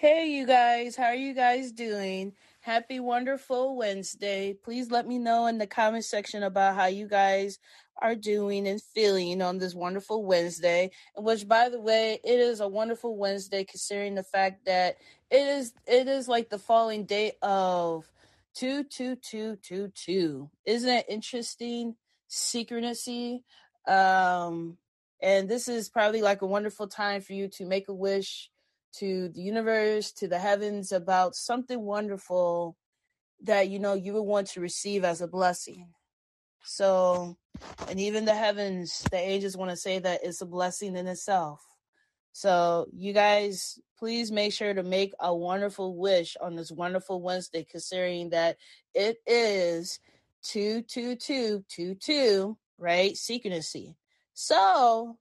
Hey, you guys, how are you guys doing? Happy wonderful Wednesday. Please let me know in the comment section about how you guys are doing and feeling on this wonderful Wednesday. Which by the way, it is a wonderful Wednesday considering the fact that it is it is like the falling date of 22222. Isn't it interesting? Synchronicity. Um and this is probably like a wonderful time for you to make a wish to the universe, to the heavens about something wonderful that you know you would want to receive as a blessing. So, and even the heavens, the angels want to say that it's a blessing in itself. So, you guys, please make sure to make a wonderful wish on this wonderful Wednesday, considering that it is 22222, right? Secrecy. So,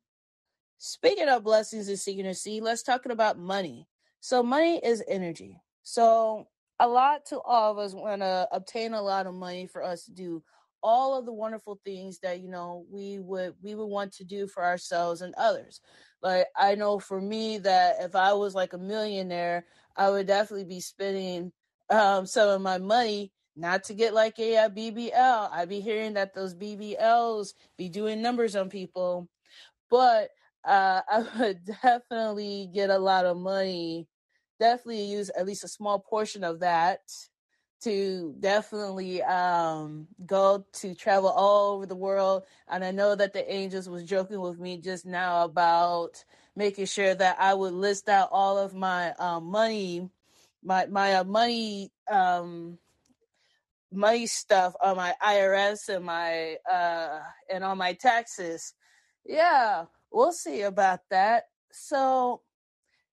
Speaking of blessings and secrecy, let's talk about money. So money is energy. So a lot to all of us want to obtain a lot of money for us to do all of the wonderful things that you know we would we would want to do for ourselves and others. Like I know for me that if I was like a millionaire, I would definitely be spending um, some of my money not to get like a, a BBL. I'd be hearing that those BBLs be doing numbers on people, but uh, I would definitely get a lot of money. Definitely use at least a small portion of that to definitely um, go to travel all over the world. And I know that the angels was joking with me just now about making sure that I would list out all of my um, money, my my uh, money um, money stuff on my IRS and my uh, and on my taxes. Yeah, we'll see about that. So,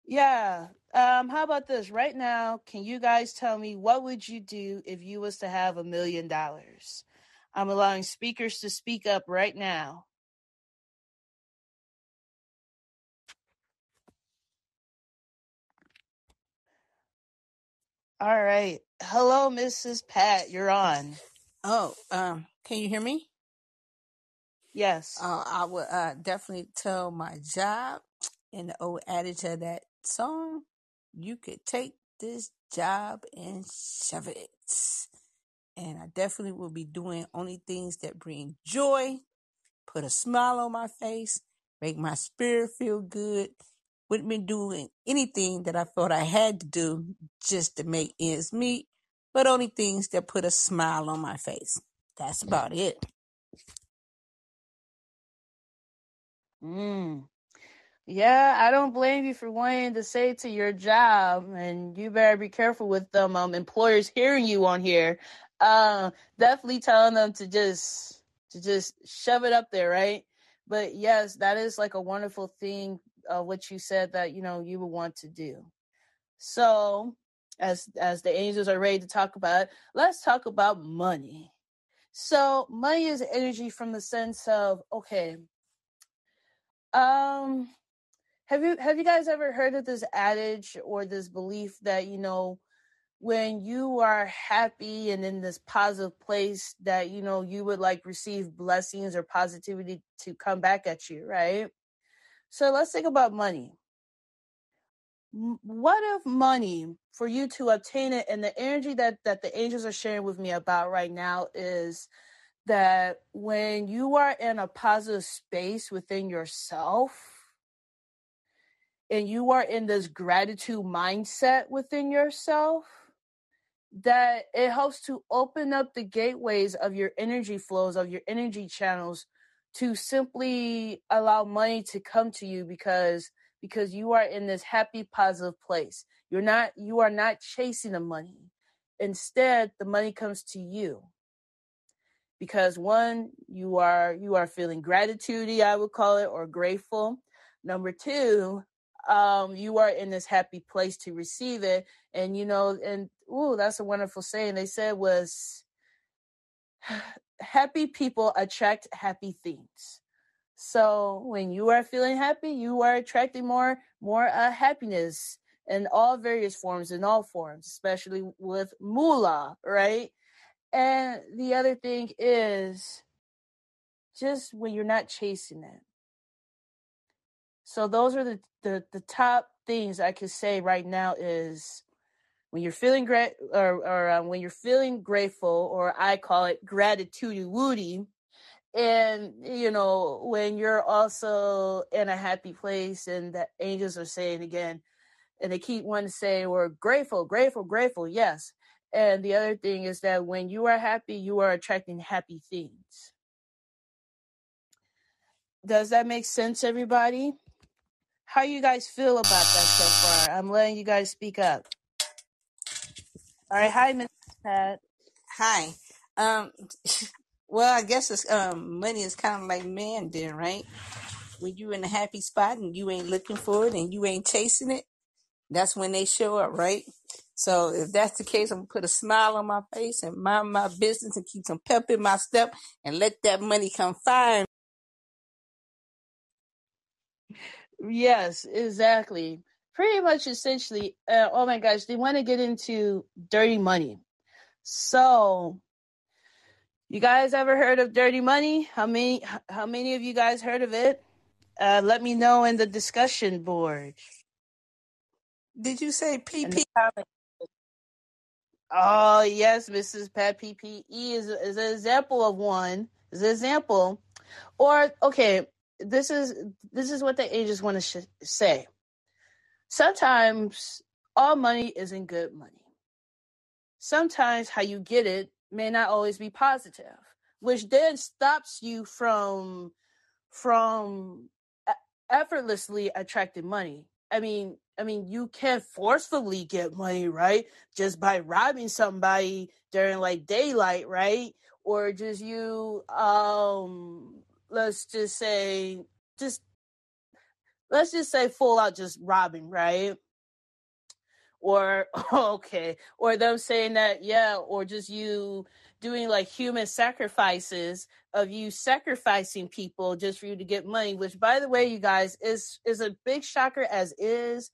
yeah. Um, how about this? Right now, can you guys tell me what would you do if you was to have a million dollars? I'm allowing speakers to speak up right now. All right. Hello, Mrs. Pat. You're on. Oh, um, can you hear me? Yes. Uh, I would uh, definitely tell my job and the old adage of that song, you could take this job and shove it. And I definitely will be doing only things that bring joy, put a smile on my face, make my spirit feel good. Wouldn't be doing anything that I thought I had to do just to make ends meet, but only things that put a smile on my face. That's about it. Mm. Yeah, I don't blame you for wanting to say to your job, and you better be careful with them um, employers hearing you on here. Uh, definitely telling them to just to just shove it up there, right? But yes, that is like a wonderful thing. Uh, what you said that you know you would want to do. So, as as the angels are ready to talk about, let's talk about money. So, money is energy from the sense of okay. Um, have you have you guys ever heard of this adage or this belief that you know when you are happy and in this positive place that you know you would like receive blessings or positivity to come back at you, right? So let's think about money. What if money for you to obtain it and the energy that that the angels are sharing with me about right now is that when you are in a positive space within yourself and you are in this gratitude mindset within yourself, that it helps to open up the gateways of your energy flows, of your energy channels to simply allow money to come to you because because you are in this happy positive place. You're not you are not chasing the money. Instead, the money comes to you. Because one, you are you are feeling gratitude, I would call it, or grateful. Number two, um, you are in this happy place to receive it. And you know, and ooh, that's a wonderful saying. They said was happy people attract happy things. So when you are feeling happy, you are attracting more more uh, happiness in all various forms, in all forms, especially with moolah, right? And the other thing is just when you're not chasing it. So those are the, the, the top things I could say right now is when you're feeling great or, or um, when you're feeling grateful, or I call it gratitude woody. And, you know, when you're also in a happy place and the angels are saying again, and they keep wanting to say we're grateful, grateful, grateful. Yes. And the other thing is that when you are happy, you are attracting happy things. Does that make sense, everybody? How you guys feel about that so far? I'm letting you guys speak up. All right, hi, Miss Pat. Hi. Um, well, I guess it's um money is kind of like man, then, right? When you're in a happy spot and you ain't looking for it and you ain't chasing it, that's when they show up, right? So if that's the case, I'm gonna put a smile on my face and mind my business and keep some pep in my step and let that money come find. Yes, exactly. Pretty much, essentially. Uh, oh my gosh, they want to get into dirty money. So, you guys ever heard of dirty money? How many? How many of you guys heard of it? Uh, let me know in the discussion board. Did you say PP? Oh yes, Mrs. Pat PPE is is an example of one. Is an example, or okay, this is this is what the agents want to sh- say. Sometimes all money isn't good money. Sometimes how you get it may not always be positive, which then stops you from from effortlessly attracting money. I mean, I mean, you can't forcefully get money, right? Just by robbing somebody during like daylight, right? Or just you, um, let's just say, just let's just say full out just robbing, right? Or okay, or them saying that, yeah, or just you doing like human sacrifices of you sacrificing people just for you to get money, which by the way, you guys, is is a big shocker as is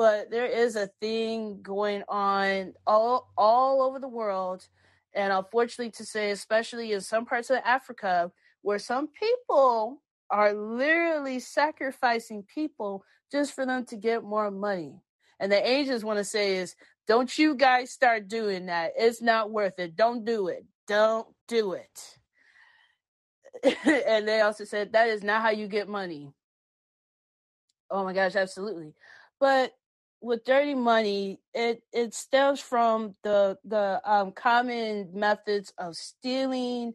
but there is a thing going on all all over the world. And unfortunately to say especially in some parts of africa where some people are literally sacrificing people just for them to get more money. And the angels want to say is don't you guys start doing that. It's not worth it. Don't do it. Don't do it. And they also said that is not how you get money. Oh my gosh, absolutely. But with dirty money, it it stems from the the um, common methods of stealing,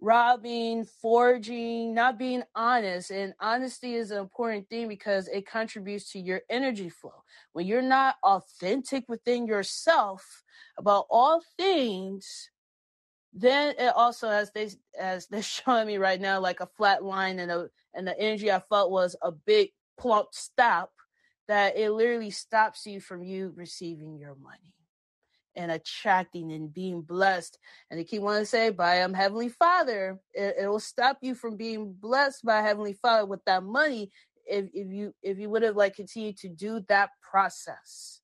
robbing, forging, not being honest. And honesty is an important thing because it contributes to your energy flow. When you're not authentic within yourself about all things, then it also as they as they're showing me right now like a flat line and a and the energy i felt was a big plump stop that it literally stops you from you receiving your money and attracting and being blessed and they keep wanting to say by um heavenly father it, it will stop you from being blessed by heavenly father with that money if, if you if you would have like continued to do that process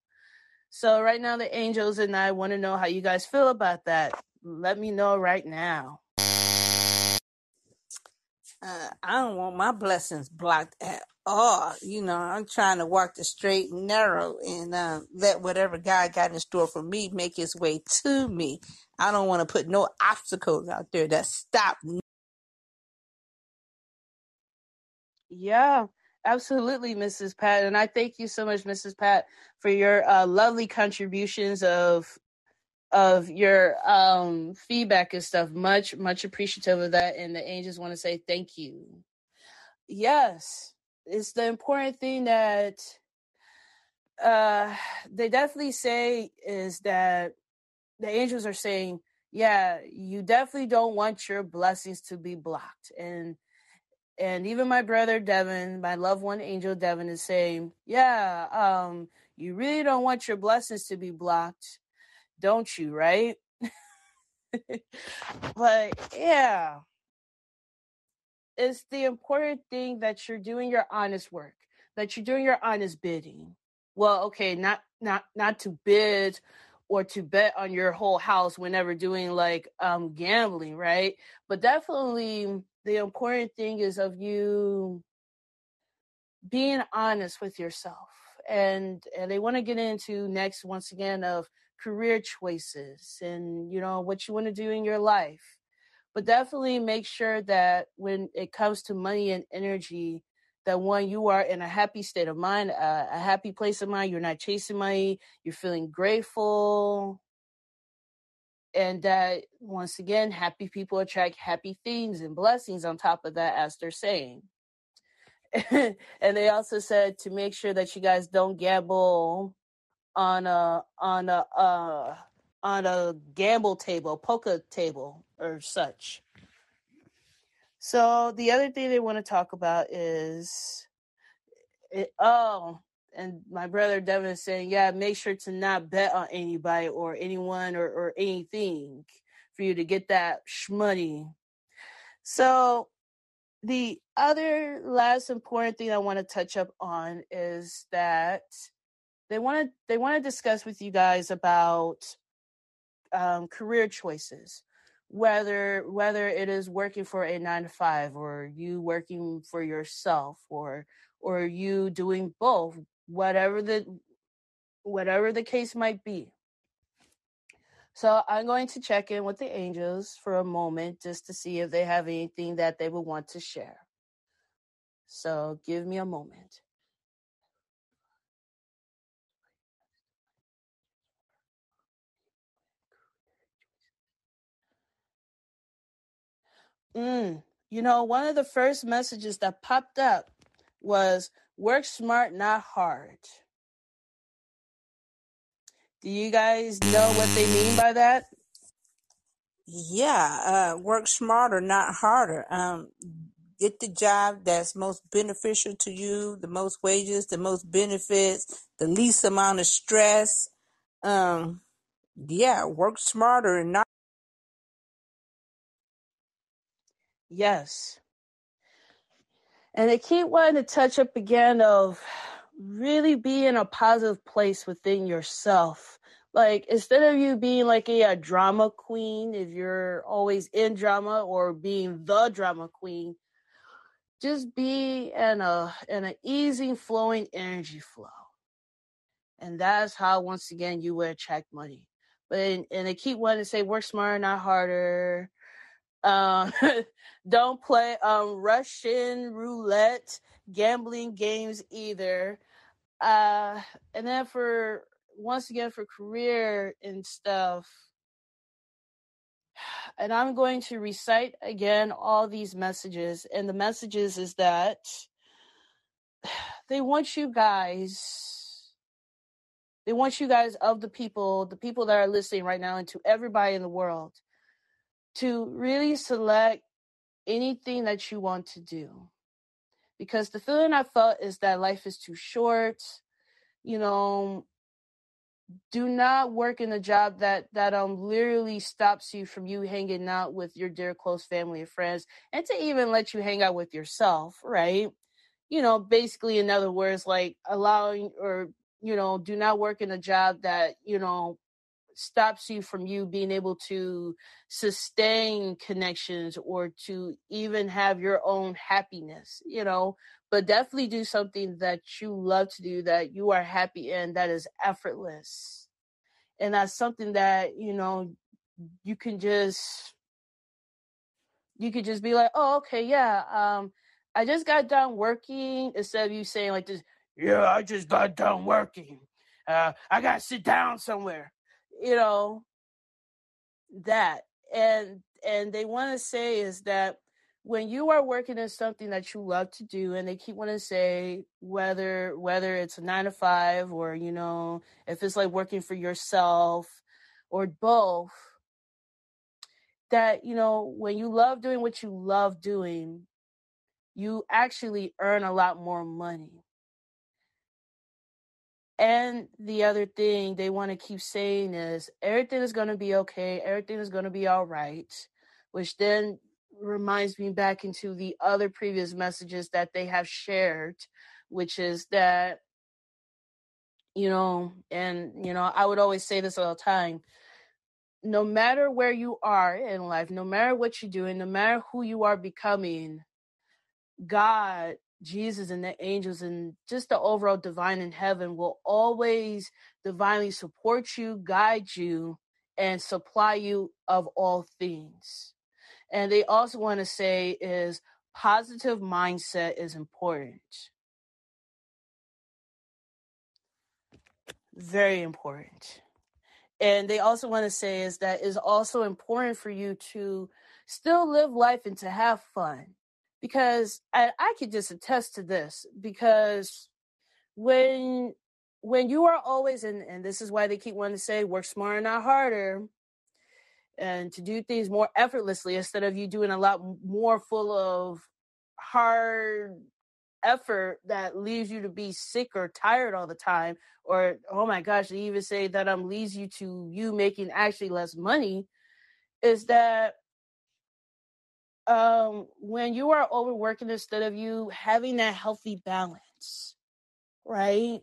so right now, the angels and I want to know how you guys feel about that. Let me know right now. Uh, I don't want my blessings blocked at all. You know, I'm trying to walk the straight and narrow and uh, let whatever God got in store for me make His way to me. I don't want to put no obstacles out there that stop. Me. Yeah, absolutely, Mrs. Pat. And I thank you so much, Mrs. Pat, for your uh, lovely contributions of of your um feedback and stuff. Much, much appreciative of that. And the angels want to say thank you. Yes, it's the important thing that uh they definitely say is that the angels are saying, yeah, you definitely don't want your blessings to be blocked. And and even my brother Devin, my loved one angel Devin is saying, yeah, um, you really don't want your blessings to be blocked, don't you, right? but yeah, it's the important thing that you're doing your honest work, that you're doing your honest bidding. Well, okay, not not not to bid or to bet on your whole house whenever doing like um gambling, right? But definitely the important thing is of you being honest with yourself and and they want to get into next once again of career choices and you know what you want to do in your life but definitely make sure that when it comes to money and energy that one you are in a happy state of mind a, a happy place of mind you're not chasing money you're feeling grateful and that once again happy people attract happy things and blessings on top of that as they're saying. And they also said to make sure that you guys don't gamble on a on a uh on a gamble table, poker table or such. So the other thing they want to talk about is it, oh, and my brother Devin is saying, yeah, make sure to not bet on anybody or anyone or, or anything for you to get that shmoney. So the other last important thing I want to touch up on is that they want to they want to discuss with you guys about um, career choices, whether whether it is working for a nine to five or you working for yourself or or you doing both, whatever the whatever the case might be. So I'm going to check in with the angels for a moment just to see if they have anything that they would want to share. So give me a moment. Mm. You know, one of the first messages that popped up was work smart, not hard. Do you guys know what they mean by that? Yeah, uh, work smarter, not harder. Um, get the job that's most beneficial to you, the most wages, the most benefits, the least amount of stress. Um, yeah, work smarter and not. Yes. And they keep wanting to touch up again of really be in a positive place within yourself. Like instead of you being like a, a drama queen, if you're always in drama or being the drama queen, just be in a in an easy flowing energy flow. And that's how once again you will attract money. But and they keep wanting to say work smarter, not harder. Um, don't play um Russian roulette gambling games either. Uh, and then for once again for career and stuff, and I'm going to recite again all these messages. And the messages is that they want you guys, they want you guys of the people, the people that are listening right now, and to everybody in the world to really select anything that you want to do. Because the feeling I felt is that life is too short. You know, do not work in a job that that um literally stops you from you hanging out with your dear close family and friends and to even let you hang out with yourself right you know basically in other words like allowing or you know do not work in a job that you know stops you from you being able to sustain connections or to even have your own happiness you know? But definitely do something that you love to do that you are happy in that is effortless. And that's something that you know you can just you could just be like oh okay yeah um i just got done working instead of you saying like this yeah i just got done working. Uh i gotta sit down somewhere you know that and and they want to say is that when you are working in something that you love to do and they keep wanting to say whether whether it's a nine to five or you know if it's like working for yourself or both that you know when you love doing what you love doing you actually earn a lot more money and the other thing they want to keep saying is everything is going to be okay, everything is going to be all right, which then reminds me back into the other previous messages that they have shared, which is that, you know, and, you know, I would always say this all the time no matter where you are in life, no matter what you're doing, no matter who you are becoming, God Jesus and the angels and just the overall divine in heaven will always divinely support you, guide you, and supply you of all things. And they also want to say is positive mindset is important. Very important. And they also want to say is that it's also important for you to still live life and to have fun. Because I, I could just attest to this because when when you are always in and this is why they keep wanting to say work smarter not harder and to do things more effortlessly instead of you doing a lot more full of hard effort that leaves you to be sick or tired all the time or oh my gosh they even say that um leads you to you making actually less money is that um when you are overworking instead of you having that healthy balance right?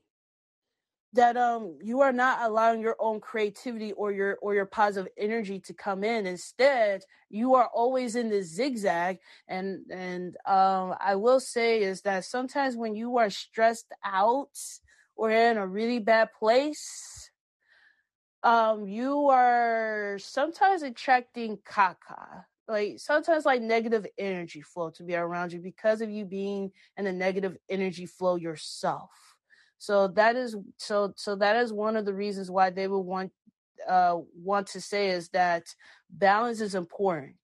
That um you are not allowing your own creativity or your or your positive energy to come in. Instead you are always in the zigzag. And and um i will say is that sometimes when you are stressed out or in a really bad place um you are sometimes attracting caca like sometimes like negative energy flow to be around you because of you being in a negative energy flow yourself. So that is so so that is one of the reasons why they would want uh want to say is that balance is important.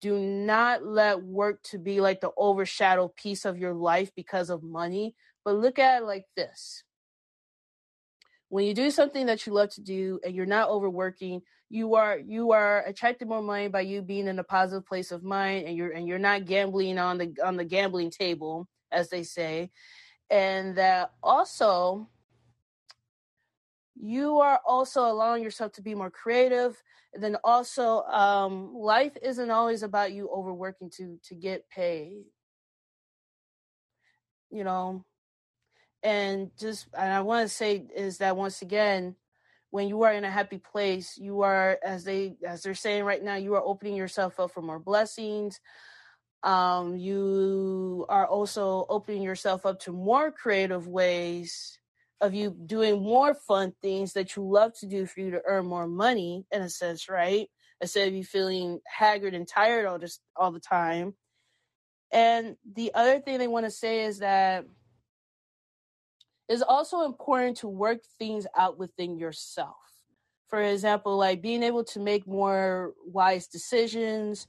Do not let work to be like the overshadow piece of your life because of money but look at it like this when you do something that you love to do and you're not overworking you are you are attracting more money by you being in a positive place of mind and you're and you're not gambling on the on the gambling table as they say. And that also you are also allowing yourself to be more creative. And then also um, life isn't always about you overworking to to get paid. You know and just and i want to say is that once again when you are in a happy place you are as they as they're saying right now you are opening yourself up for more blessings. Um, you are also opening yourself up to more creative ways of you doing more fun things that you love to do for you to earn more money in a sense right? Instead of you feeling haggard and tired all just all the time. And the other thing they want to say is that it's also important to work things out within yourself for example like being able to make more wise decisions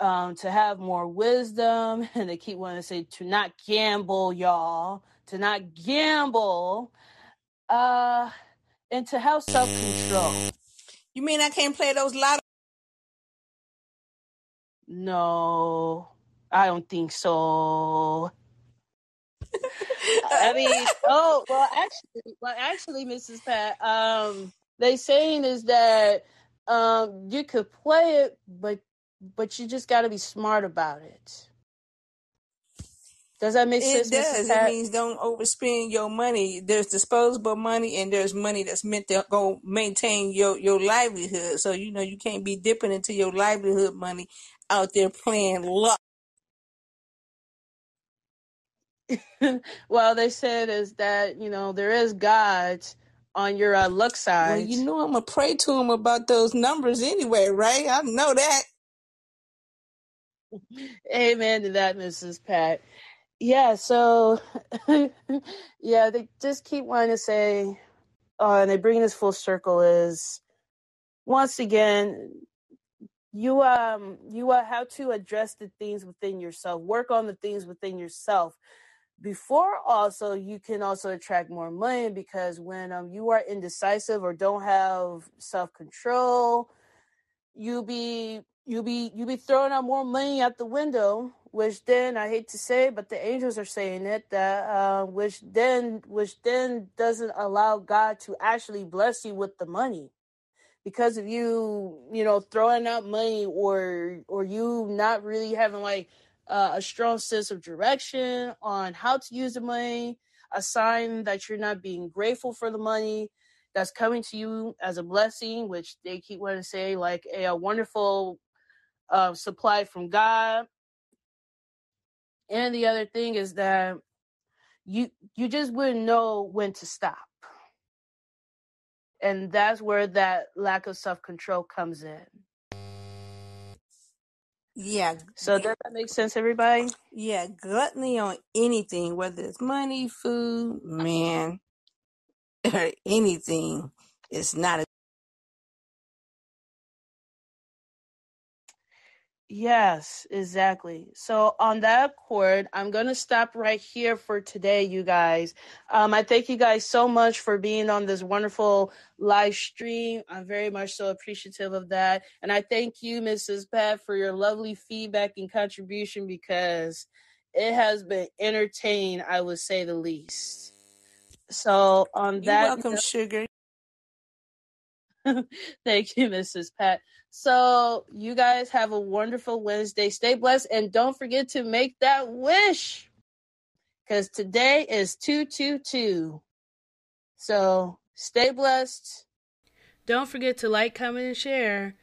um, to have more wisdom, and they keep wanting to say to not gamble, y'all, to not gamble, uh, and to have self control. You mean I can't play those lotto? No, I don't think so. I mean, oh well, actually, well, actually, Mrs. Pat, um, they saying is that um, you could play it, but but you just got to be smart about it. Does that make It sense, does. Mrs. It means don't overspend your money. There's disposable money and there's money that's meant to go maintain your, your livelihood. So, you know, you can't be dipping into your livelihood money out there playing luck. well, they said is that you know there is God on your uh, luck side. Well, you know, I'm to pray to him about those numbers anyway, right? I know that. Amen to that, Mrs. Pat. Yeah, so yeah, they just keep wanting to say, uh, and they bring this full circle is once again you um you uh, have to address the things within yourself work on the things within yourself before also you can also attract more money because when um you are indecisive or don't have self-control you'll be you'll be you'll be throwing out more money out the window which then i hate to say but the angels are saying it that uh which then which then doesn't allow god to actually bless you with the money. Because of you you know throwing out money or or you not really having like uh, a strong sense of direction on how to use the money a sign that you're not being grateful for the money that's coming to you as a blessing which they keep wanting to say like a, a wonderful uh, supply from god And the other thing is that you you just wouldn't know when to stop. And that's where that lack of self-control comes in. Yeah. So does that make sense, everybody? Yeah, gluttony on anything, whether it's money, food, man, or anything, is not Yes, exactly. So on that chord, I'm going to stop right here for today, you guys. Um, I thank you guys so much for being on this wonderful live stream. I'm very much so appreciative of that. And I thank you, Mrs. Pat, for your lovely feedback and contribution because it has been entertaining, I would say the least. So on You're that welcome, note- sugar. Thank you, Mrs. Pat. So, you guys have a wonderful Wednesday. Stay blessed and don't forget to make that wish because today is 222. So, stay blessed. Don't forget to like, comment, and share.